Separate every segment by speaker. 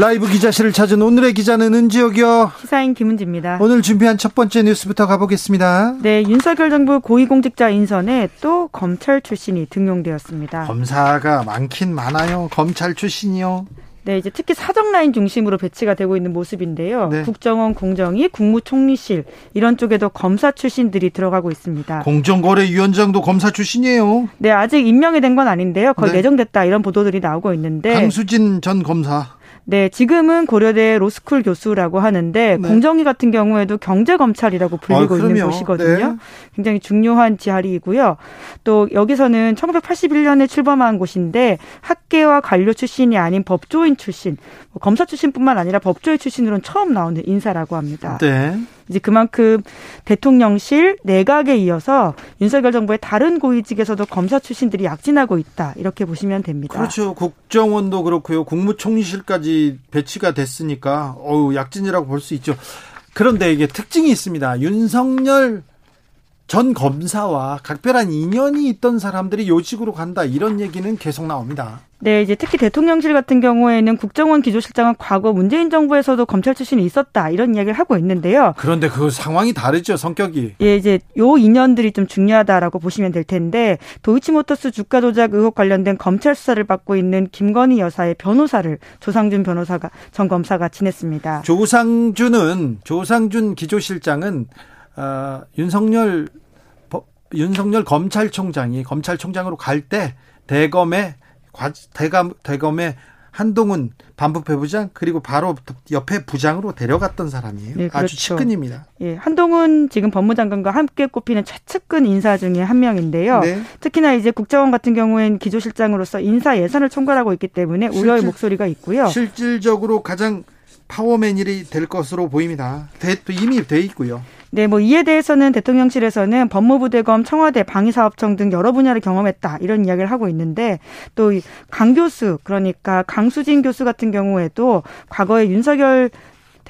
Speaker 1: 라이브 기자실을 찾은 오늘의 기자는 은지혁이요.
Speaker 2: 시사인 김은지입니다.
Speaker 1: 오늘 준비한 첫 번째 뉴스부터 가보겠습니다.
Speaker 2: 네, 윤석열 정부 고위공직자 인선에 또 검찰 출신이 등용되었습니다.
Speaker 1: 검사가 많긴 많아요. 검찰 출신이요.
Speaker 2: 네, 이제 특히 사정 라인 중심으로 배치가 되고 있는 모습인데요.
Speaker 1: 네.
Speaker 2: 국정원 공정위, 국무총리실 이런 쪽에도 검사 출신들이 들어가고 있습니다.
Speaker 1: 공정거래위원장도 검사 출신이에요.
Speaker 2: 네, 아직 임명이 된 건 아닌데요. 거의
Speaker 1: 네.
Speaker 2: 예정됐다 이런 보도들이 나오고 있는데
Speaker 1: 강수진 전 검사.
Speaker 2: 네, 지금은 고려대 로스쿨 교수라고 하는데
Speaker 1: 네.
Speaker 2: 공정위 같은 경우에도 경제 검찰이라고 불리고
Speaker 1: 아,
Speaker 2: 있는. 곳이거든요.
Speaker 1: 네.
Speaker 2: 굉장히 중요한 자리이고요. 또 여기서는 1981년에 출범한 곳인데 학계와 관료 출신이 아닌 법조인 출신, 뭐 검사 출신뿐만 아니라 법조인 출신으로는 처음 나오는 인사라고 합니다.
Speaker 1: 네.
Speaker 2: 이제 그만큼 대통령실 내각에 이어서 윤석열 정부의 다른 고위직에서도 검사 출신들이 약진하고 있다 이렇게 보시면 됩니다.
Speaker 1: 그렇죠. 국정원도 그렇고요. 국무총리실까지 배치가 됐으니까 어우 약진이라고 볼 수 있죠. 그런데 이게 특징이 있습니다. 윤석열 전 검사와 각별한 인연이 있던 사람들이 요직으로 간다 이런 얘기는 계속 나옵니다.
Speaker 2: 네, 이제 특히 대통령실 같은 경우에는 국정원 기조실장은 과거 문재인 정부에서도 검찰 출신이 있었다 이런 이야기를 하고 있는데요.
Speaker 1: 그런데 그 상황이 다르죠 성격이.
Speaker 2: 예, 이제 요 인연들이 좀 중요하다라고 보시면 될 텐데 도이치모터스 주가 조작 의혹 관련된 검찰 수사를 받고 있는 김건희 여사의 변호사를 조상준 변호사가 전 검사가 지냈습니다.
Speaker 1: 조상준은 조상준 기조실장은 어, 윤석열 법- 윤석열 검찰총장이 검찰총장으로 갈 때 대검의 과- 대검 대검의 한동훈 반부패부장 그리고 바로 옆에 부장으로 데려갔던 사람이에요.
Speaker 2: 네,
Speaker 1: 아주
Speaker 2: 그렇죠.
Speaker 1: 측근입니다.
Speaker 2: 예, 한동훈 지금 법무장관과 함께 꼽히는 최측근 인사 중에 한 명인데요.
Speaker 1: 네.
Speaker 2: 특히나 이제 국정원 같은 경우엔 기조실장으로서 인사 예산을 총괄하고 있기 때문에 우려의
Speaker 1: 실질-
Speaker 2: 목소리가 있고요.
Speaker 1: 실질적으로 가장 파워맨이 될 것으로 보입니다. 돼- 이미 돼 있고요.
Speaker 2: 네, 뭐 이에 대해서는 대통령실에서는 법무부 대검, 청와대, 방위사업청 등 여러 분야를 경험했다 이런 이야기를 하고 있는데 또 강 교수 그러니까 강수진 교수 같은 경우에도 과거에 윤석열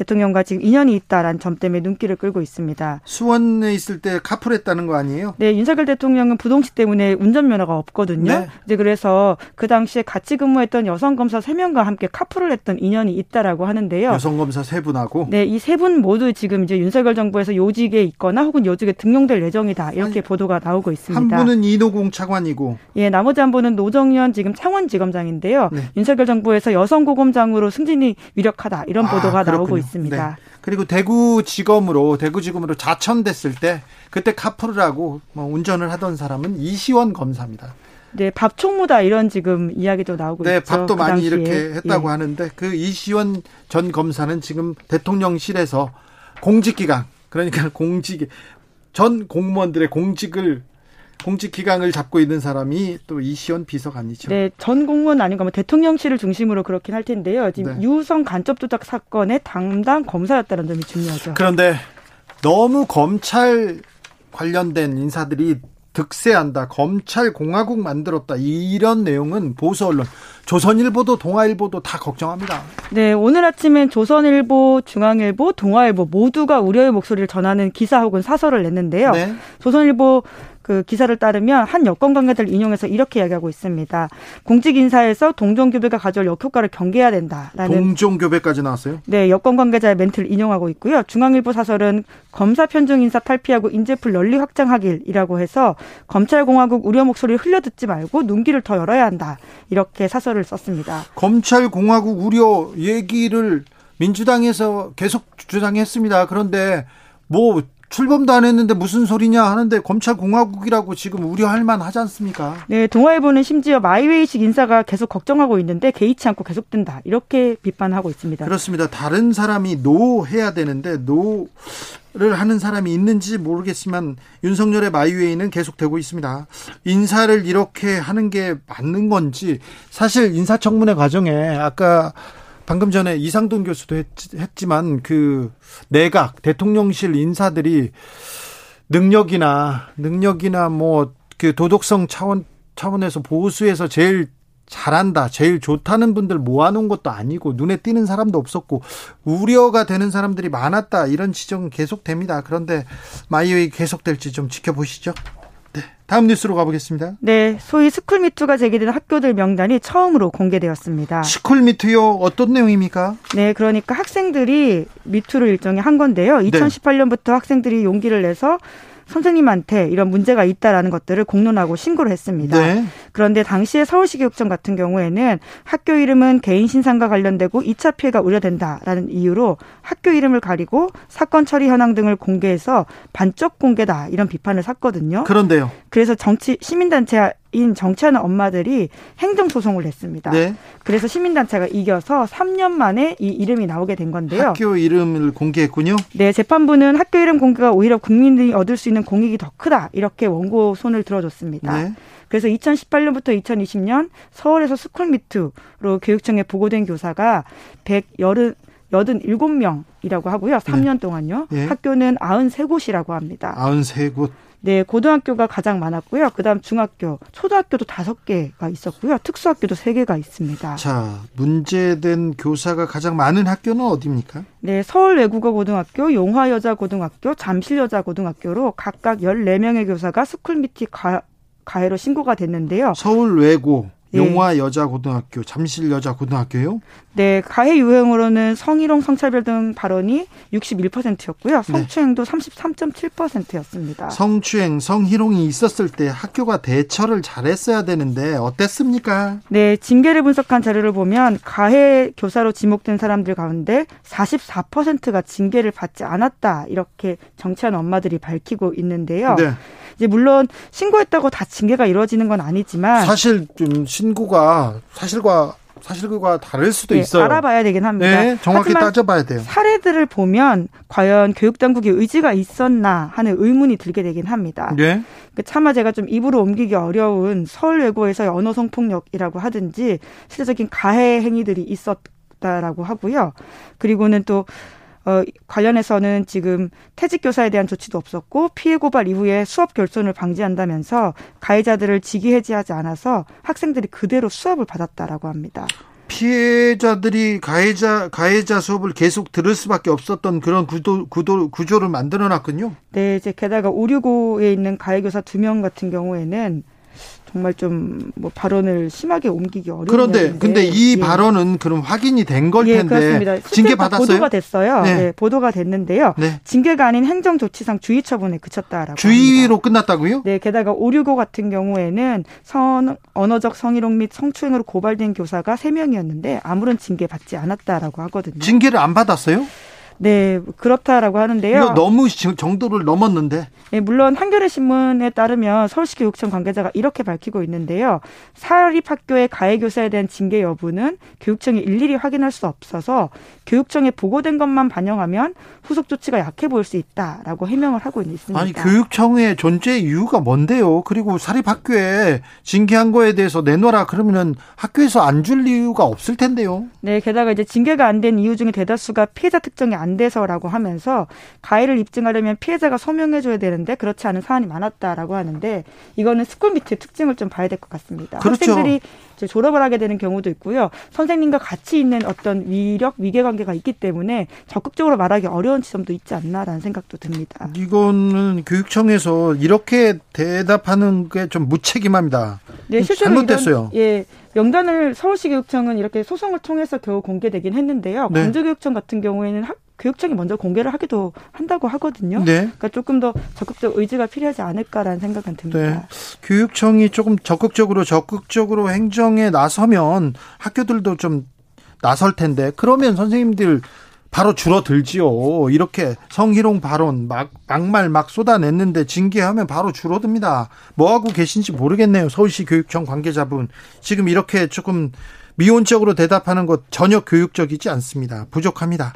Speaker 2: 대통령과 지금 인연이 있다라는 점 때문에 눈길을 끌고 있습니다.
Speaker 1: 수원에 있을 때 카풀했다는 거 아니에요?
Speaker 2: 네, 윤석열 대통령은 부동시 때문에 운전면허가 없거든요.
Speaker 1: 네.
Speaker 2: 이제 그래서 그 당시에 같이 근무했던 여성 검사 세명과 함께 카풀을 했던 인연이 있다라고 하는데요.
Speaker 1: 여성 검사 세 분하고
Speaker 2: 네, 이 세 분 모두 지금 이제 윤석열 정부에서 요직에 있거나 혹은 요직에 등용될 예정이다. 이렇게 보도가 나오고 있습니다.
Speaker 1: 한 분은 이노공 차관이고
Speaker 2: 예, 나머지 한 분은 노정현 지금 창원지검장인데요.
Speaker 1: 네.
Speaker 2: 윤석열 정부에서 여성 고검장으로 승진이 유력하다. 이런
Speaker 1: 아,
Speaker 2: 보도가 나오고
Speaker 1: 그렇군요.
Speaker 2: 있습니다.
Speaker 1: 네. 그리고 대구지검으로 대구지검으로 자천됐을 때 그때 카풀을 하고 뭐 운전을 하던 사람은 이시원 검사입니다.
Speaker 2: 네, 밥 총무다 이런 지금 이야기도 나오고
Speaker 1: 네,
Speaker 2: 있죠.
Speaker 1: 밥도
Speaker 2: 그
Speaker 1: 많이
Speaker 2: 당시에.
Speaker 1: 이렇게 했다고
Speaker 2: 예.
Speaker 1: 하는데 그 이시원 전 검사는 지금 대통령실에서 공직기강 그러니까 공직 전 공무원들의 공직을 공직 기강을 잡고 있는 사람이 또 이시원 비서관이죠.
Speaker 2: 네, 전 공무원 아닌 거면 대통령실을 중심으로 그렇긴 할 텐데요. 지금
Speaker 1: 네.
Speaker 2: 유성 간접 조작 사건의 담당 검사였다는 점이 중요하죠.
Speaker 1: 그런데 너무 검찰 관련된 인사들이 득세한다. 검찰 공화국 만들었다. 이런 내용은 보수 언론, 조선일보도 동아일보도 다 걱정합니다.
Speaker 2: 네, 오늘 아침엔 조선일보, 중앙일보, 동아일보 모두가 우려의 목소리를 전하는 기사 혹은 사설을 냈는데요.
Speaker 1: 네.
Speaker 2: 조선일보 그 기사를 따르면 한 여권 관계자를 인용해서 이렇게 이야기하고 있습니다. 공직 인사에서 동종 교배가 가져올 역효과를 경계해야 된다라는
Speaker 1: 동종 교배까지 나왔어요.
Speaker 2: 네, 여권 관계자의 멘트를 인용하고 있고요. 중앙일보 사설은 검사 편중 인사 탈피하고 인재풀 널리 확장하길이라고 해서 검찰 공화국 우려 목소리를 흘려듣지 말고 눈길을 더 열어야 한다. 이렇게 사설을 썼습니다.
Speaker 1: 검찰 공화국 우려 얘기를 민주당에서 계속 주장했습니다. 그런데 뭐 출범도 안 했는데 무슨 소리냐 하는데 검찰 공화국이라고 지금 우려할 만하지 않습니까?
Speaker 2: 네, 동아일보는 심지어 my way식 인사가 계속 걱정하고 있는데 개의치 않고 계속된다. 이렇게 비판하고 있습니다.
Speaker 1: 그렇습니다. 다른 사람이 no 해야 되는데 no를 하는 사람이 있는지 모르겠지만 윤석열의 마이웨이는 계속되고 있습니다. 인사를 이렇게 하는 게 맞는 건지 사실 인사청문회 과정에 아까 방금 전에 이상돈 교수도 했, 했지만 그 내각 대통령실 인사들이 능력이나 능력이나 뭐 그 도덕성 차원 차원에서 보수에서 제일 잘한다, 제일 좋다는 분들 모아놓은 것도 아니고 눈에 띄는 사람도 없었고 우려가 되는 사람들이 많았다 이런 지적은 계속됩니다. 그런데 마이웨이 계속될지 좀 지켜보시죠. 네, 다음 뉴스로 가보겠습니다.
Speaker 2: 네, 소위 스쿨미투가 제기된 학교들 명단이 처음으로 공개되었습니다.
Speaker 1: 스쿨미투요? 어떤 내용입니까?
Speaker 2: 네, 그러니까 학생들이 미투를 일종의 한 건데요. 2018년부터 네. 학생들이 용기를 내서 선생님한테 이런 문제가 있다라는 것들을 공론하고 신고를 했습니다. 네. 그런데 당시에 서울시 교육청 같은 경우에는 학교 이름은 개인 신상과 관련되고 2차 피해가 우려된다라는 이유로 학교 이름을 가리고 사건 처리 현황 등을 공개해서 반적 공개다 이런 비판을 샀거든요.
Speaker 1: 그런데요.
Speaker 2: 그래서 정치 시민단체 인 정치하는 엄마들이 행정소송을 냈습니다. 네. 그래서 시민단체가 이겨서 3년 만에 이 이름이 나오게 된 건데요.
Speaker 1: 학교 이름을 공개했군요.
Speaker 2: 네, 재판부는 학교 이름 공개가 오히려 국민들이 얻을 수 있는 공익이 더 크다 이렇게 원고 손을 들어줬습니다. 네. 그래서 2018년부터 2020년 서울에서 스쿨미트로 교육청에 보고된 교사가 180 87명이라고 하고요. 3년 네. 동안요. 예. 학교는 93곳이라고 합니다.
Speaker 1: 93곳.
Speaker 2: 네, 고등학교가 가장 많았고요. 그다음 중학교, 초등학교도 다섯 개가 있었고요. 특수학교도 세 개가 있습니다.
Speaker 1: 자, 문제된 교사가 가장 많은 학교는 어디입니까?
Speaker 2: 네, 서울 외국어 고등학교, 용화 여자 고등학교, 잠실 여자 고등학교로 각각 14명의 교사가 스쿨미티 가, 가해로 신고가 됐는데요.
Speaker 1: 서울 외고 예. 용화 여자 고등학교, 잠실 여자 고등학교요?
Speaker 2: 네, 가해 유형으로는 성희롱, 성차별 등 발언이 61%였고요. 성추행도 네. 33.7%였습니다.
Speaker 1: 성추행, 성희롱이 있었을 때 학교가 대처를 잘했어야 되는데 어땠습니까?
Speaker 2: 네, 징계를 분석한 자료를 보면 가해 교사로 지목된 사람들 가운데 44%가 징계를 받지 않았다 이렇게 정치하는 엄마들이 밝히고 있는데요. 네. 이제 물론 신고했다고 다 징계가 이루어지는 건 아니지만
Speaker 1: 사실 좀 신고가 사실과 사실과 다를 수도
Speaker 2: 네,
Speaker 1: 있어요.
Speaker 2: 알아봐야 되긴 합니다.
Speaker 1: 네, 정확히 따져봐야 돼요.
Speaker 2: 사례들을 보면 과연 교육당국의 의지가 있었나 하는 의문이 들게 되긴 합니다. 네. 그 차마 제가 좀 입으로 옮기기 어려운 서울 외고에서의 언어 성폭력이라고 하든지 실제적인 가해 행위들이 있었다라고 하고요. 그리고는 또 어, 관련해서는 지금 퇴직 교사에 대한 조치도 없었고 피해 고발 이후에 수업 결손을 방지한다면서 가해자들을 직위 해지하지 않아서 학생들이 그대로 수업을 받았다라고 합니다.
Speaker 1: 피해자들이 가해자 가해자 수업을 계속 들을 수밖에 없었던 그런 구도 구도 구조를 만들어 놨군요.
Speaker 2: 네, 이제 게다가 오류고에 있는 가해 교사 두 명 같은 경우에는 정말 좀 뭐 발언을 심하게 옮기기 어려운
Speaker 1: 그런데 근데 이 예. 발언은 그럼 확인이 된걸 예, 텐데 그렇습니다. 징계 받았어요?
Speaker 2: 보도가 됐어요. 네. 네. 보도가 됐는데요. 네. 징계가 아닌 행정조치상 주의 처분에 그쳤다라고
Speaker 1: 주의로 합니다. 끝났다고요?
Speaker 2: 네, 게다가 오류고 같은 경우에는 선 언어적 성희롱 및 성추행으로 고발된 교사가 3명이었는데 아무런 징계 받지 않았다라고 하거든요.
Speaker 1: 징계를 안 받았어요?
Speaker 2: 네, 그렇다라고 하는데요.
Speaker 1: 너무 정도를 넘었는데.
Speaker 2: 네, 물론 한겨레 신문에 따르면 서울시 교육청 관계자가 이렇게 밝히고 있는데요. 사립학교의 가해 교사에 대한 징계 여부는 교육청이 일일이 확인할 수 없어서 교육청에 보고된 것만 반영하면 후속 조치가 약해 보일 수 있다라고 해명을 하고 있습니다.
Speaker 1: 아니, 교육청의 존재 이유가 뭔데요? 그리고 사립학교에 징계한 거에 대해서 내놓아라 그러면은 학교에서 안 줄 이유가 없을 텐데요.
Speaker 2: 네, 게다가 이제 징계가 안 된 이유 중에 대다수가 피해자 특정이 안 돼서라고 하면서 가해를 입증하려면 피해자가 서명해줘야 되는데 그렇지 않은 사안이 많았다라고 하는데 이거는 스쿨미트의 특징을 좀 봐야 될 것 같습니다. 그렇죠. 학생들이 졸업을 하게 되는 경우도 있고요. 선생님과 같이 있는 어떤 위력, 위계 관계가 있기 때문에 적극적으로 말하기 어려운 지점도 있지 않나라는 생각도 듭니다.
Speaker 1: 이거는 교육청에서 이렇게 대답하는 게 좀 무책임합니다. 네, 실제로 잘못됐어요.
Speaker 2: 이런, 예, 명단을 서울시 교육청은 이렇게 소송을 통해서 겨우 공개되긴 했는데요. 네. 광주교육청 같은 경우에는 학, 교육청이 먼저 공개를 하기도 한다고 하거든요. 네. 그러니까 조금 더 적극적 의지가 필요하지 않을까라는 생각은 듭니다. 네.
Speaker 1: 교육청이 조금 적극적으로 적극적으로 행정 에 나서면 학교들도 좀 나설 텐데 그러면 선생님들 바로 줄어들지요. 이렇게 성희롱 발언 막 막말 막 쏟아냈는데 징계하면 바로 줄어듭니다. 뭐 하고 계신지 모르겠네요. 서울시 교육청 관계자분 지금 이렇게 조금 미온적으로 대답하는 것 전혀 교육적이지 않습니다. 부족합니다.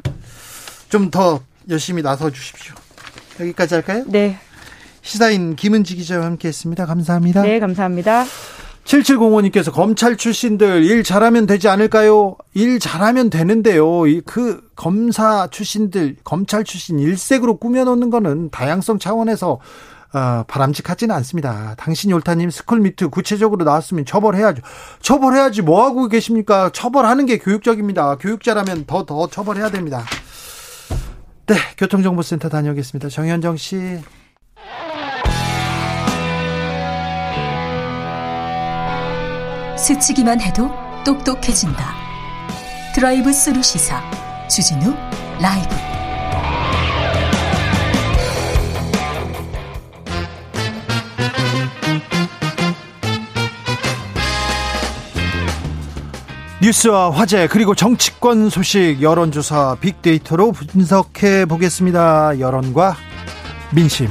Speaker 1: 좀 더 열심히 나서 주십시오. 여기까지 할까요?
Speaker 2: 네.
Speaker 1: 시사인 김은지 기자와 함께했습니다. 감사합니다.
Speaker 2: 네, 감사합니다.
Speaker 1: 7705님께서 검찰 출신들 일 잘하면 되지 않을까요? 일 잘하면 되는데요. 그 검사 출신들, 검찰 출신 일색으로 꾸며놓는 거는 다양성 차원에서 어, 바람직하지는 않습니다. 당신이 옳다님 스쿨미투 구체적으로 나왔으면 처벌해야죠. 처벌해야지 뭐 하고 계십니까? 처벌하는 게 교육적입니다. 교육자라면 더 더 처벌해야 됩니다. 네, 교통정보센터 다녀오겠습니다. 정현정 씨.
Speaker 3: 스치기만 해도 똑똑해진다. drive through 시사 주진우 라이브.
Speaker 1: 뉴스와 화제 그리고 정치권 소식 여론조사 빅데이터로 분석해 보겠습니다. 여론과 민심.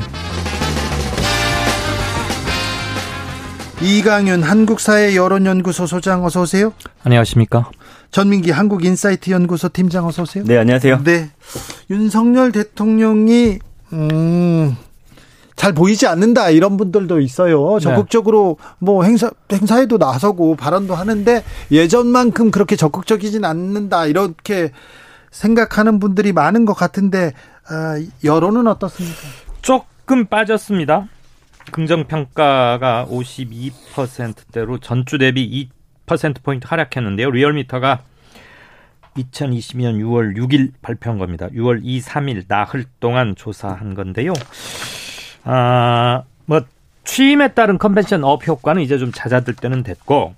Speaker 1: 이강윤 한국사회 여론연구소 소장 어서 오세요.
Speaker 4: 안녕하십니까.
Speaker 1: 전민기 한국인사이트 연구소 팀장 어서 오세요.
Speaker 4: 네, 안녕하세요.
Speaker 1: 네. 윤석열 대통령이 음, 잘 보이지 않는다 이런 분들도 있어요. 네. 적극적으로 네. 뭐 행사 행사에도 나서고 발언도 하는데 예전만큼 그렇게 적극적이진 않는다 이렇게 생각하는 분들이 많은 것 같은데 어, 여론은 어떻습니까?
Speaker 4: 조금 빠졌습니다. 긍정 평가가 52%대로 전주 대비 2%포인트 하락했는데요. 리얼미터가 2020년 6월 6일 발표한 겁니다. 6월 2, 3일 나흘 동안 조사한 건데요. 아, 뭐, 취임에 따른 convention up 효과는 이제 좀 잦아들 때는 됐고,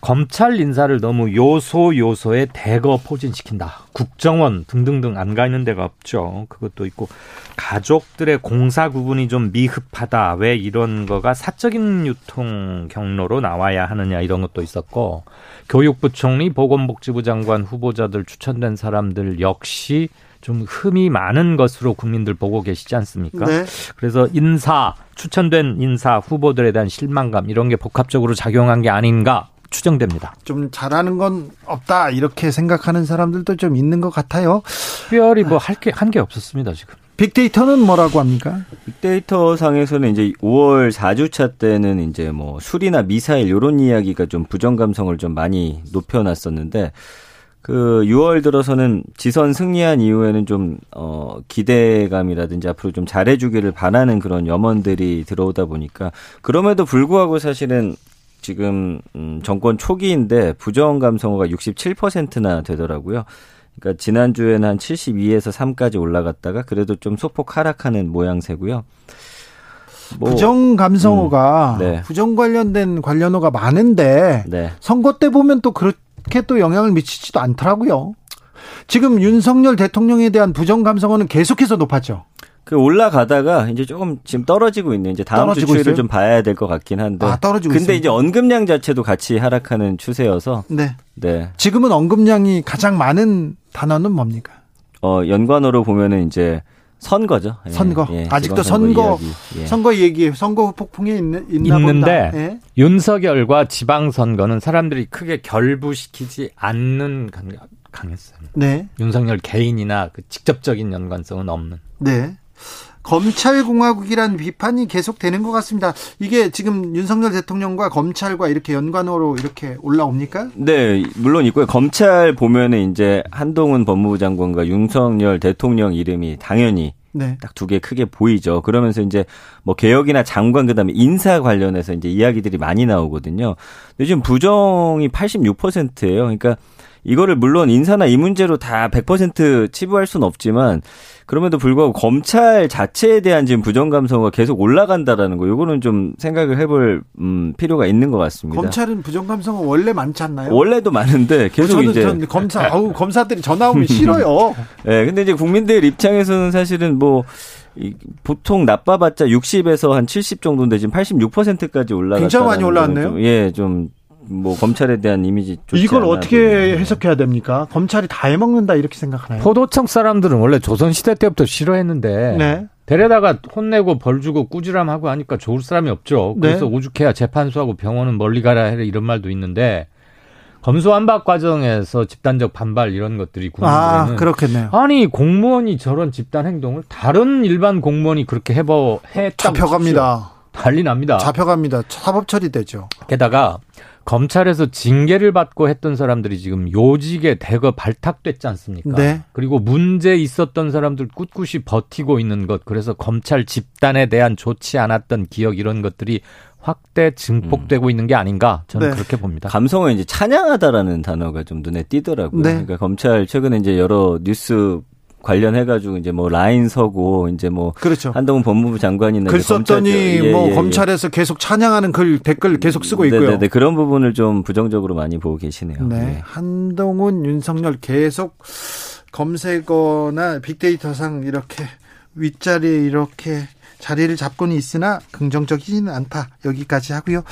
Speaker 4: 검찰 인사를 너무 요소 요소에 대거 포진시킨다. 국정원 등등등 안 가 있는 데가 없죠. 그것도 있고 가족들의 공사 구분이 좀 미흡하다. 왜 이런 거가 사적인 유통 경로로 나와야 하느냐 이런 것도 있었고 교육부총리 보건복지부 장관 후보자들 추천된 사람들 역시 좀 흠이 많은 것으로 국민들 보고 계시지 않습니까? 네. 그래서 인사 추천된 인사 후보들에 대한 실망감 이런 게 복합적으로 작용한 게 아닌가 추정됩니다.
Speaker 1: 좀 잘하는 건 없다 이렇게 생각하는 사람들도 좀 있는 것 같아요.
Speaker 4: 특별히 뭐 할 게한게 없었습니다 지금.
Speaker 1: 빅데이터는 뭐라고 합니까?
Speaker 5: 빅데이터 상에서는 이제 5월 4주차 때는 이제 뭐 술이나 미사일 이런 이야기가 좀 부정 감성을 좀 많이 높여놨었는데 그 6월 들어서는 지선 승리한 이후에는 좀, 어, 기대감이라든지 앞으로 좀 잘해주기를 바라는 그런 염원들이 들어오다 보니까 그럼에도 불구하고 사실은 지금 음, 정권 초기인데 부정 감성어가 67%나 되더라고요. 그러니까 지난주에는 한 72에서 3까지 올라갔다가 그래도 좀 소폭 하락하는 모양새고요.
Speaker 1: 뭐, 부정 감성어가 음, 네. 부정 관련된 관련어가 많은데 네. 선거 때 보면 또 그렇게 또 영향을 미치지도 않더라고요. 지금 윤석열 대통령에 대한 부정 감성어는 계속해서 높았죠.
Speaker 5: 그 올라가다가 이제 조금 지금 떨어지고 있는 이제 다음 주 추이를 좀 봐야 될 것 같긴 한데. 아, 떨어지고 근데 있습니다. 이제 언급량 자체도 같이 하락하는 추세여서.
Speaker 1: 네. 네. 지금은 언급량이 가장 많은 단어는 뭡니까?
Speaker 5: 어, 연관어로 보면은 이제 선거죠.
Speaker 1: 예, 선거. 예, 아직도 선거 선거, 예. 선거 얘기, 선거 폭풍이 있는 있나
Speaker 4: 있는데 예? 윤석열과 지방 선거는 사람들이 크게 결부시키지 않는 강했어요. 네. 윤석열 개인이나 그 직접적인 연관성은 없는.
Speaker 1: 네. 검찰공화국이라는 비판이 계속되는 것 같습니다. 이게 지금 윤석열 대통령과 검찰과 이렇게 연관으로 이렇게 올라옵니까?
Speaker 5: 네, 물론 있고요. 검찰 보면은 이제 한동훈 법무부 장관과 윤석열 대통령 이름이 당연히 네. 딱두 개 크게 보이죠. 그러면서 이제 뭐 개혁이나 장관 그다음에 인사 관련해서 이제 이야기들이 많이 나오거든요. 요즘 부정이 86%예요. 그러니까 이거를 물론 인사나 이 문제로 다 100% 치부할 수는 없지만 그럼에도 불구하고 검찰 자체에 대한 지금 부정 감성가 계속 올라간다라는 거, 요거는 좀 생각을 해볼 음, 필요가 있는 것 같습니다.
Speaker 1: 검찰은 부정 감성은 원래 많지 않나요?
Speaker 5: 원래도 많은데 계속 저는, 이제
Speaker 1: 저는 검사, 아우 검사들이 전화 오면 싫어요.
Speaker 5: 네, 근데 이제 국민들 입장에서는 사실은 뭐. 이 보통 나빠봤자 60에서 한 70 정도인데 지금 86%까지 올라갔다.
Speaker 1: 굉장히 많이 올라왔네요.
Speaker 5: 좀, 예, 좀 뭐 검찰에 대한 이미지
Speaker 1: 이걸 어떻게 해석해야 됩니까? 검찰이 다 해먹는다 이렇게 생각하나요?
Speaker 4: 포도청 사람들은 원래 조선 시대 때부터 싫어했는데 네. 데려다가 혼내고 벌 주고 꾸지람하고 하니까 좋을 사람이 없죠. 그래서 네. 오죽해야 재판소하고 병원은 멀리 가라 해라 이런 말도 있는데 검수완박 과정에서 집단적 반발 이런 것들이
Speaker 1: 국민들에는 아, 그렇겠네요.
Speaker 4: 아니 공무원이 저런 집단 행동을 다른 일반 공무원이 그렇게 해버 했다고
Speaker 1: 잡혀갑니다.
Speaker 4: 난리 납니다.
Speaker 1: 잡혀갑니다. 사법 처리되죠.
Speaker 4: 게다가 검찰에서 징계를 받고 했던 사람들이 지금 요직에 대거 발탁됐지 않습니까?
Speaker 1: 네.
Speaker 4: 그리고 문제 있었던 사람들 꿋꿋이 버티고 있는 것, 그래서 검찰 집단에 대한 좋지 않았던 기억 이런 것들이 확대 증폭되고 음. 있는 게 아닌가 저는 네. 그렇게 봅니다.
Speaker 5: 감성을 이제 찬양하다라는 단어가 좀 눈에 띄더라고요.
Speaker 1: 네.
Speaker 5: 그러니까 검찰 최근에 이제 여러 뉴스 관련해가지고 이제 뭐 라인 서고 이제 뭐
Speaker 1: 그렇죠.
Speaker 5: 한동훈 법무부 장관이나
Speaker 1: 글 썼더니 예, 뭐 예, 예. 검찰에서 계속 찬양하는 글 댓글 계속 쓰고 있고요. 네네네.
Speaker 5: 네, 그런 부분을 좀 부정적으로 많이 보고 계시네요.
Speaker 1: 네. 네. 한동훈 윤석열 계속 검색어나 빅데이터상 이렇게 윗자리에 이렇게 자리를 잡고는 있으나 긍정적이지는 않다. 여기까지 하고요.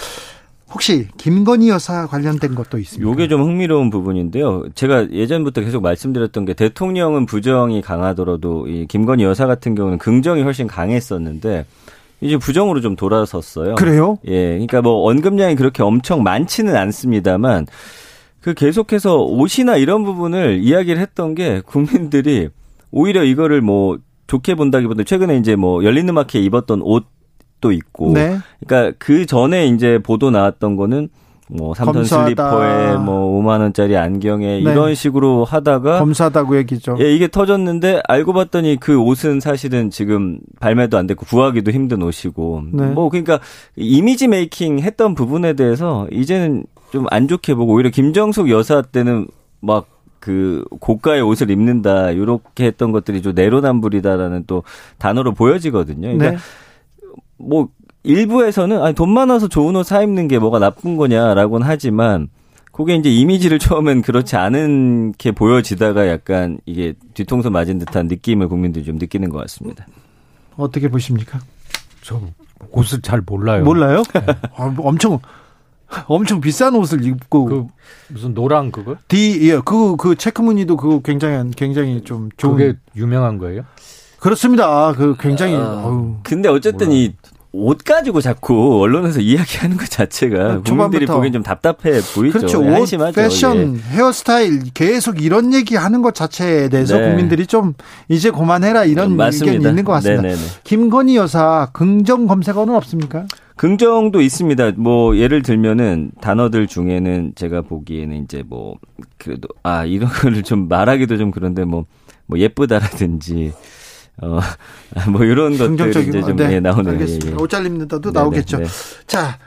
Speaker 1: 혹시 김건희 여사 관련된 것도 있습니까?
Speaker 5: 요게 좀 흥미로운 부분인데요. 제가 예전부터 계속 말씀드렸던 게 대통령은 부정이 강하더라도 이 김건희 여사 같은 경우는 긍정이 훨씬 강했었는데 이제 부정으로 좀 돌아섰어요.
Speaker 1: 그래요?
Speaker 5: 예. 그러니까 뭐 언급량이 그렇게 엄청 많지는 않습니다만 그 계속해서 옷이나 이런 부분을 이야기를 했던 게 국민들이 오히려 이거를 뭐 좋게 본다기보다 최근에 이제 뭐 열린 음악회에 입었던 옷 도 있고.
Speaker 1: 네.
Speaker 5: 그러니까 그 전에 이제 보도 나왔던 거는 뭐 삼선 슬리퍼에 뭐 5만 원짜리 안경에 네. 이런 식으로 하다가
Speaker 1: 검사다고 얘기죠.
Speaker 5: 예, 이게 터졌는데 알고 봤더니 그 옷은 사실은 지금 발매도 안 됐고 구하기도 힘든 옷이고 네. 뭐 그러니까 이미지 메이킹 했던 부분에 대해서 이제는 좀 안 좋게 보고 오히려 김정숙 여사 때는 막그 고가의 옷을 입는다 이렇게 했던 것들이 좀 내로남불이다라는 또 단어로 보여지거든요. 그러니까 네. 뭐 일부에서는 아니 돈 많아서 좋은 옷 사 입는 게 뭐가 나쁜 거냐라고는 하지만 그게 이제 이미지를 처음엔 그렇지 않은 게 보여지다가 약간 이게 뒤통수 맞은 듯한 느낌을 국민들이 좀 느끼는 것 같습니다.
Speaker 1: 어떻게 보십니까?
Speaker 4: 저 옷을 잘 몰라요.
Speaker 1: 몰라요? 네. 아, 엄청 엄청 비싼 옷을 입고
Speaker 4: 그 무슨 노랑 그거?
Speaker 1: D 예, 그그 체크 무늬도 그거 굉장히 굉장히 좀 좋은
Speaker 4: 그게 유명한 거예요?
Speaker 1: 그렇습니다. 그 굉장히.
Speaker 5: 어, 근데 어쨌든 이옷 가지고 자꾸 언론에서 이야기하는 것 자체가 국민들이 보기엔 좀 답답해 보이죠.
Speaker 1: 그렇죠. 옷, 한심하죠. 패션, 예. 헤어스타일 계속 이런 얘기하는 것 자체에 대해서 네. 국민들이 좀 이제 그만해라 이런 맞습니다. 의견이 있는 것 같습니다. 네네네. 김건희 여사 긍정 검색어는 없습니까?
Speaker 5: 긍정도 있습니다. 뭐 예를 들면은 단어들 중에는 제가 보기에는 이제 뭐 그래도 아 이런 거를 좀 말하기도 좀 그런데 뭐뭐 뭐 예쁘다라든지 어, 뭐 이런 것들이 이제 좀 네, 예, 나오는
Speaker 1: 알겠습니다. 예, 예. 옷잘립니다도 나오겠죠. 네, 네. 자,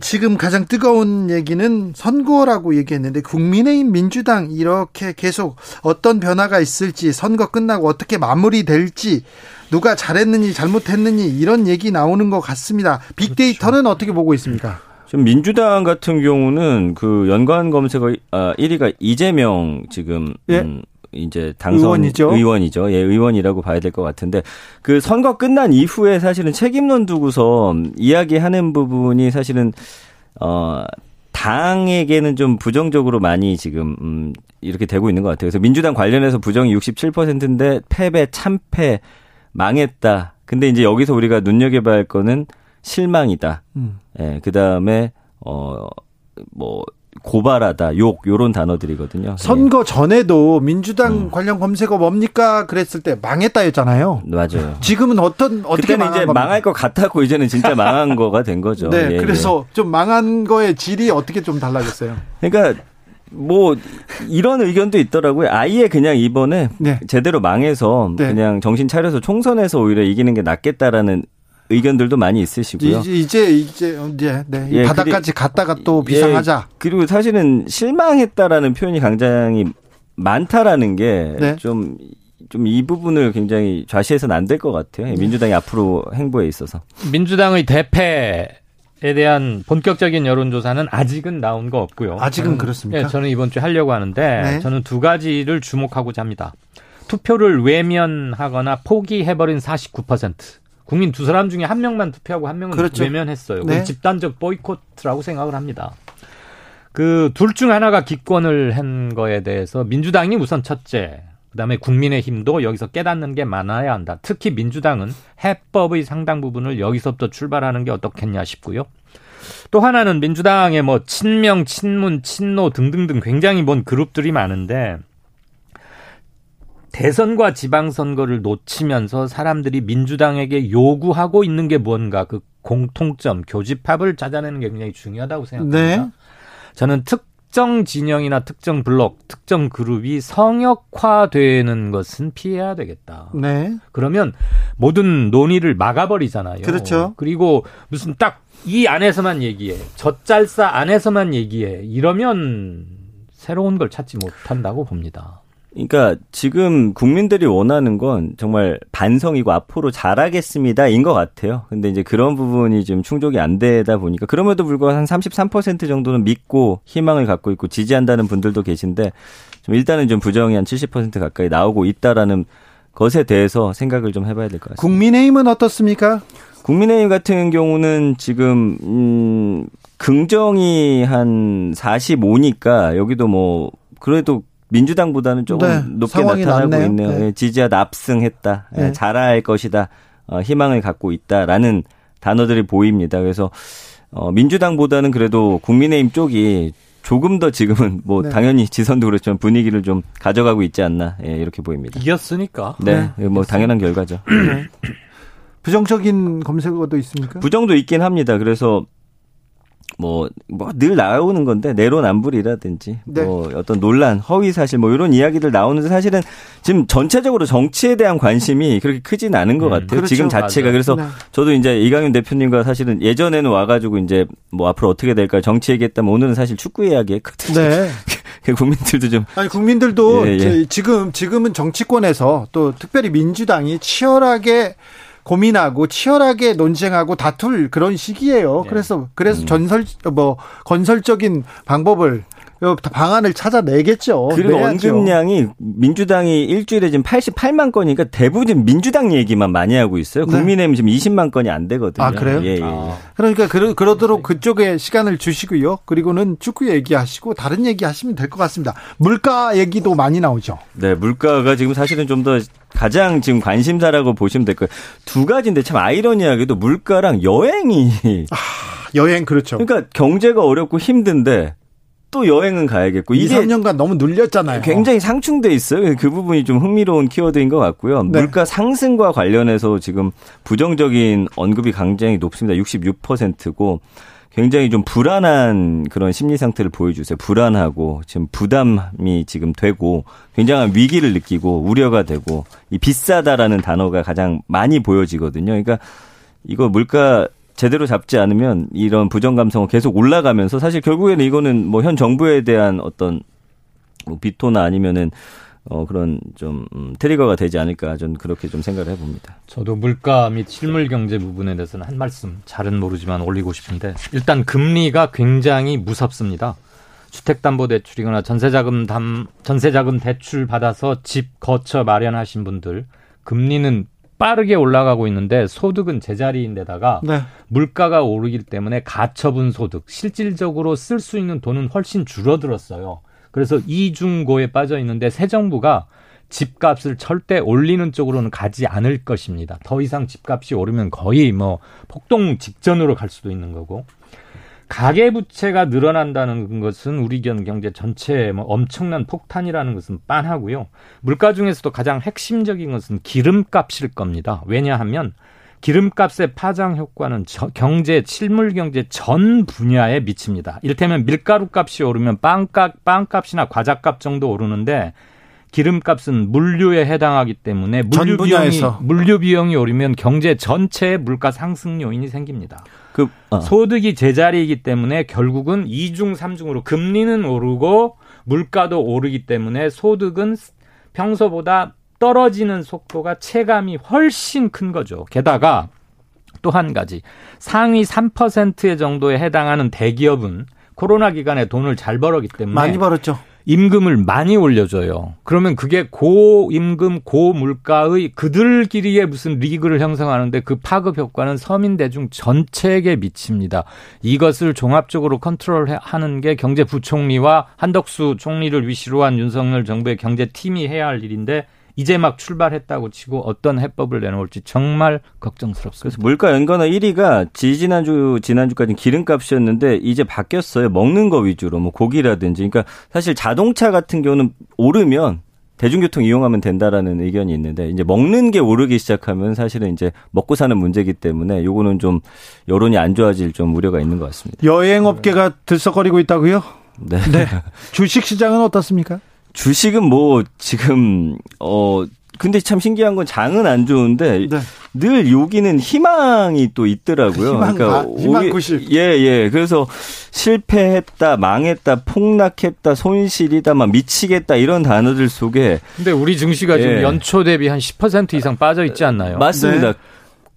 Speaker 1: 지금 가장 뜨거운 얘기는 선거라고 얘기했는데 국민의힘 민주당 이렇게 계속 어떤 변화가 있을지 선거 끝나고 어떻게 마무리될지 누가 잘했느니 잘못했느니 이런 얘기 나오는 것 같습니다. 빅데이터는 그렇죠. 어떻게 보고 있습니까?
Speaker 5: 지금 민주당 같은 경우는 그 연관 검색어 아 1위가 이재명 지금 예? 음, 이제 당선
Speaker 1: 의원이죠.
Speaker 5: 의원이죠. 예, 의원이라고 봐야 될 것 같은데 그 선거 끝난 이후에 사실은 책임론 두고서 이야기하는 부분이 사실은 어 당에게는 좀 부정적으로 많이 지금 음 이렇게 되고 있는 것 같아요. 그래서 민주당 관련해서 부정이 67%인데 패배, 참패, 망했다. 근데 이제 여기서 우리가 눈여겨봐야 할 거는 실망이다. 음. 예, 그 다음에 어뭐 고발하다, 욕 요런 단어들이거든요.
Speaker 1: 선거 예. 전에도 민주당 음. 관련 검색어 뭡니까 그랬을 때 망했다였잖아요.
Speaker 5: 맞아요.
Speaker 1: 지금은 어떤 어떻게
Speaker 5: 그때는 이제 겁니까? 망할 것 같았고 이제는 진짜 망한 거가 된 거죠.
Speaker 1: 네, 예, 그래서 예. 좀 망한 거의 질이 어떻게 좀 달라졌어요.
Speaker 5: 그러니까 뭐 이런 의견도 있더라고요. 아예 그냥 이번에 네. 제대로 망해서 네. 그냥 정신 차려서 총선에서 오히려 이기는 게 낫겠다라는 의견들도 많이 있으시고요.
Speaker 1: 이제 이제 이제 네. 예, 바닥까지 갔다가 또 예, 비상하자.
Speaker 5: 예, 그리고 사실은 실망했다라는 표현이 굉장히 많다라는 게 좀 좀 이 부분을 굉장히 좌시해서는 안 될 것 같아요. 네. 민주당이 앞으로 행보에 있어서.
Speaker 4: 민주당의 대패 에 대한 본격적인 여론조사는 아직은 나온 거 없고요.
Speaker 1: 아직은 저는, 그렇습니까?
Speaker 4: 네, 저는 이번 주에 하려고 하는데 네. 저는 두 가지를 주목하고자 합니다. 투표를 외면하거나 포기해버린 49%. 국민 두 사람 중에 한 명만 투표하고 한 명은 그렇죠. 외면했어요. 네. 집단적 보이콧이라고 생각을 합니다. 그 둘 중 하나가 기권을 한 거에 대해서 민주당이 우선 첫째, 그다음에 국민의힘도 여기서 깨닫는 게 많아야 한다. 특히 민주당은 해법의 상당 부분을 여기서부터 출발하는 게 어떻겠냐 싶고요. 또 하나는 민주당의 뭐 친명, 친문, 친노 등등등 굉장히 먼 그룹들이 많은데 대선과 지방선거를 놓치면서 사람들이 민주당에게 요구하고 있는 게 뭔가 그 공통점, 교집합을 찾아내는 게 굉장히 중요하다고 생각합니다. 네. 저는 특정 진영이나 특정 블록, 특정 그룹이 성역화되는 것은 피해야 되겠다. 네. 그러면 모든 논의를 막아버리잖아요.
Speaker 1: 그렇죠.
Speaker 4: 그리고 무슨 딱 이 안에서만 얘기해. 젖잘싸 안에서만 얘기해. 이러면 새로운 걸 찾지 못한다고 봅니다.
Speaker 5: 그러니까 지금 국민들이 원하는 건 정말 반성이고 앞으로 잘하겠습니다인 것 같아요. 근데 이제 그런 부분이 좀 충족이 안 되다 보니까 그럼에도 불구하고 한 33% 정도는 믿고 희망을 갖고 있고 지지한다는 분들도 계신데 좀 일단은 좀 부정이 한 70% 가까이 나오고 있다라는 것에 대해서 생각을 좀 해봐야 될 것 같습니다.
Speaker 1: 국민의힘은 어떻습니까?
Speaker 5: 국민의힘 같은 경우는 지금 음 긍정이 한 45니까 여기도 뭐 그래도 민주당보다는 조금 네, 높게 나타나고 났네요. 있네요. 네. 예, 지지하 납승했다. 예, 네. 잘할 것이다. 어, 희망을 갖고 있다라는 단어들이 보입니다. 그래서 어, 민주당보다는 그래도 국민의힘 쪽이 조금 더 지금은 뭐 네. 당연히 지선도 그렇지만 분위기를 좀 가져가고 있지 않나 예, 이렇게 보입니다.
Speaker 4: 이겼으니까.
Speaker 5: 네, 네. 뭐 당연한 결과죠.
Speaker 1: 부정적인 검색어도 있습니까?
Speaker 5: 부정도 있긴 합니다. 그래서 뭐, 뭐, 늘 나오는 건데, 내로남불이라든지, 네. 뭐, 어떤 논란, 허위 사실, 뭐, 이런 이야기들 나오는데 사실은 지금 전체적으로 정치에 대한 관심이 그렇게 크진 않은 것 음, 같아요. 그렇죠. 지금 자체가. 맞아요. 그래서 네. 저도 이제 이강윤 대표님과 사실은 예전에는 와가지고 이제 뭐, 앞으로 어떻게 될까 정치 얘기했다면 오늘은 사실 축구 이야기 했거든요. 네. 국민들도 좀.
Speaker 1: 아니, 국민들도 예, 예. 지금, 지금은 정치권에서 또 특별히 민주당이 치열하게 고민하고 치열하게 논쟁하고 다툴 그런 시기예요. 네. 그래서 그래서 음. 전설 뭐 건설적인 방법을 방안을 찾아내겠죠.
Speaker 5: 그리고 내야죠. 언급량이 민주당이 일주일에 지금 88만 건이니까 대부분 민주당 얘기만 많이 하고 있어요. 네. 국민의힘 지금 20만 건이 안 되거든요.
Speaker 1: 아 그래요? 예, 예. 아. 그러니까 그러, 그러도록 그쪽에 시간을 주시고요. 그리고는 축구 얘기하시고 다른 얘기하시면 될 것 같습니다. 물가 얘기도 많이 나오죠.
Speaker 5: 네, 물가가 지금 사실은 좀 더 가장 지금 관심사라고 보시면 될 거예요. 두 가지인데 참 아이러니하게도 물가랑 여행이
Speaker 1: 아, 여행 그렇죠.
Speaker 5: 그러니까 경제가 어렵고 힘든데 또 여행은 가야겠고
Speaker 1: 2, 3년간 너무 눌렸잖아요.
Speaker 5: 굉장히 상충돼 있어요. 그 부분이 좀 흥미로운 키워드인 것 같고요. 네. 물가 상승과 관련해서 지금 부정적인 언급이 굉장히 높습니다. 66%고 굉장히 좀 불안한 그런 심리 상태를 보여주세요. 불안하고 지금 부담이 지금 되고 굉장한 위기를 느끼고 우려가 되고 이 비싸다라는 단어가 가장 많이 보여지거든요. 그러니까 이거 물가 제대로 잡지 않으면 이런 부정 감성은 계속 올라가면서 사실 결국에는 이거는 뭐 현 정부에 대한 어떤 뭐 비토나 아니면은 어 그런 좀 음, 트리거가 되지 않을까 저는 그렇게 좀 생각을 해봅니다.
Speaker 4: 저도 물가 및 실물 경제 부분에 대해서는 한 말씀 잘은 모르지만 올리고 싶은데 일단 금리가 굉장히 무섭습니다. 주택담보대출이거나 전세자금 담 전세자금 대출 받아서 집 거쳐 마련하신 분들 금리는 빠르게 올라가고 있는데 소득은 제자리인데다가 네. 물가가 오르기 때문에 가처분 소득 실질적으로 쓸 수 있는 돈은 훨씬 줄어들었어요. 그래서 이중고에 빠져 있는데 새 정부가 집값을 절대 올리는 쪽으로는 가지 않을 것입니다. 더 이상 집값이 오르면 거의 뭐 폭동 직전으로 갈 수도 있는 거고. 가계 부채가 늘어난다는 것은 우리 경제 전체에 뭐 엄청난 폭탄이라는 것은 빤하고요. 물가 중에서도 가장 핵심적인 것은 기름값일 겁니다. 왜냐하면 기름값의 파장 효과는 경제, 실물 경제 전 분야에 미칩니다. 이를테면 밀가루 값이 오르면 빵값, 빵값이나 과자값 정도 오르는데 기름값은 물류에 해당하기 때문에 물류 비용이 물류 비용이 오르면 경제 전체의 물가 상승 요인이 생깁니다. 그 어. 소득이 제자리이기 때문에 결국은 이중삼중으로 금리는 오르고 물가도 오르기 때문에 소득은 평소보다 떨어지는 속도가 체감이 훨씬 큰 거죠. 게다가 또 한 가지 상위 3% 정도에 해당하는 대기업은 코로나 기간에 돈을 잘 벌었기 때문에
Speaker 1: 많이 벌었죠.
Speaker 4: 임금을 많이 올려줘요. 그러면 그게 고임금, 고물가의 그들끼리의 무슨 리그를 형성하는데 그 파급 효과는 서민 대중 전체에게 미칩니다. 이것을 종합적으로 컨트롤하는 게 경제부총리와 한덕수 총리를 위시로 한 윤석열 정부의 경제팀이 해야 할 일인데 이제 막 출발했다고 치고 어떤 해법을 내놓을지 정말 걱정스럽습니다.
Speaker 5: 그래서 물가 연관어 1위가 지지난주 지난주까지 기름값이었는데 이제 바뀌었어요. 먹는 거 위주로 뭐 고기라든지. 그러니까 사실 자동차 같은 경우는 오르면 대중교통 이용하면 된다라는 의견이 있는데 이제 먹는 게 오르기 시작하면 사실은 이제 먹고 사는 문제이기 때문에 요거는 좀 여론이 안 좋아질 좀 우려가 있는 것 같습니다.
Speaker 1: 여행업계가 들썩거리고 있다고요?
Speaker 5: 네.
Speaker 1: 네. 주식 시장은 어떻습니까?
Speaker 5: 주식은 뭐 지금 어 근데 참 신기한 건 장은 안 좋은데
Speaker 1: 네.
Speaker 5: 늘 여기는 희망이 또 있더라고요.
Speaker 1: 희망 바- 희망
Speaker 5: 오히-
Speaker 1: 90.
Speaker 5: 예, 예. 그래서 실패했다, 망했다, 폭락했다, 손실이다, 막 미치겠다 이런 단어들 속에
Speaker 4: 근데 우리 증시가 지금
Speaker 5: 예.
Speaker 4: 연초 대비 한 10% 이상 빠져 있지 않나요?
Speaker 5: 맞습니다.
Speaker 1: 네.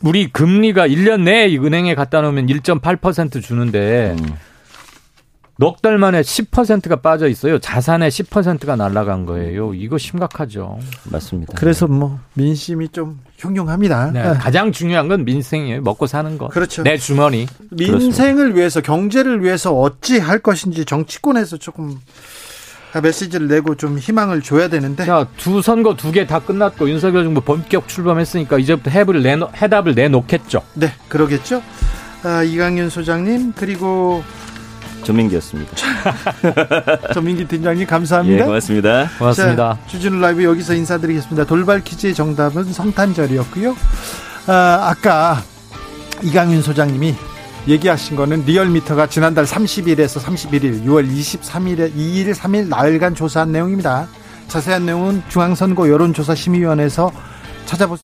Speaker 4: 우리 금리가 1년 내에 이 은행에 갖다 놓으면 1.8% 주는데
Speaker 5: 음.
Speaker 4: 넉 달 만에 10%가 빠져 있어요. 자산의 10%가 날아간 거예요. 이거 심각하죠.
Speaker 5: 맞습니다.
Speaker 1: 그래서 뭐 민심이 좀 흉흉합니다.
Speaker 4: 네,
Speaker 1: 네.
Speaker 4: 가장 중요한 건 민생이에요. 먹고 사는 거.
Speaker 1: 그렇죠.
Speaker 4: 내 주머니.
Speaker 1: 민생을 위해서 경제를 위해서 어찌 할 것인지 정치권에서 조금 메시지를 내고 좀 희망을 줘야 되는데
Speaker 4: 자, 두 선거 두 개 다 끝났고 윤석열 정부 본격 출범했으니까 이제부터 해답을 내놓, 해답을 내놓겠죠.
Speaker 1: 네 그러겠죠. 아, 이강윤 소장님 그리고
Speaker 5: 조민기였습니다.
Speaker 1: 전민기 팀장님
Speaker 5: 예,
Speaker 1: 감사합니다.
Speaker 5: 고맙습니다.
Speaker 4: 고맙습니다.
Speaker 1: 자, 주진우 라이브 여기서 인사드리겠습니다. 돌발 퀴즈의 정답은 성탄절이었고요. 아, 아까 이강윤 소장님이 얘기하신 거는 리얼미터가 지난달 30일에서 31일, 6월 23일에 2일, 3일 나흘간 조사한 내용입니다. 자세한 내용은 중앙선거 여론조사심의위원회에서 찾아볼 수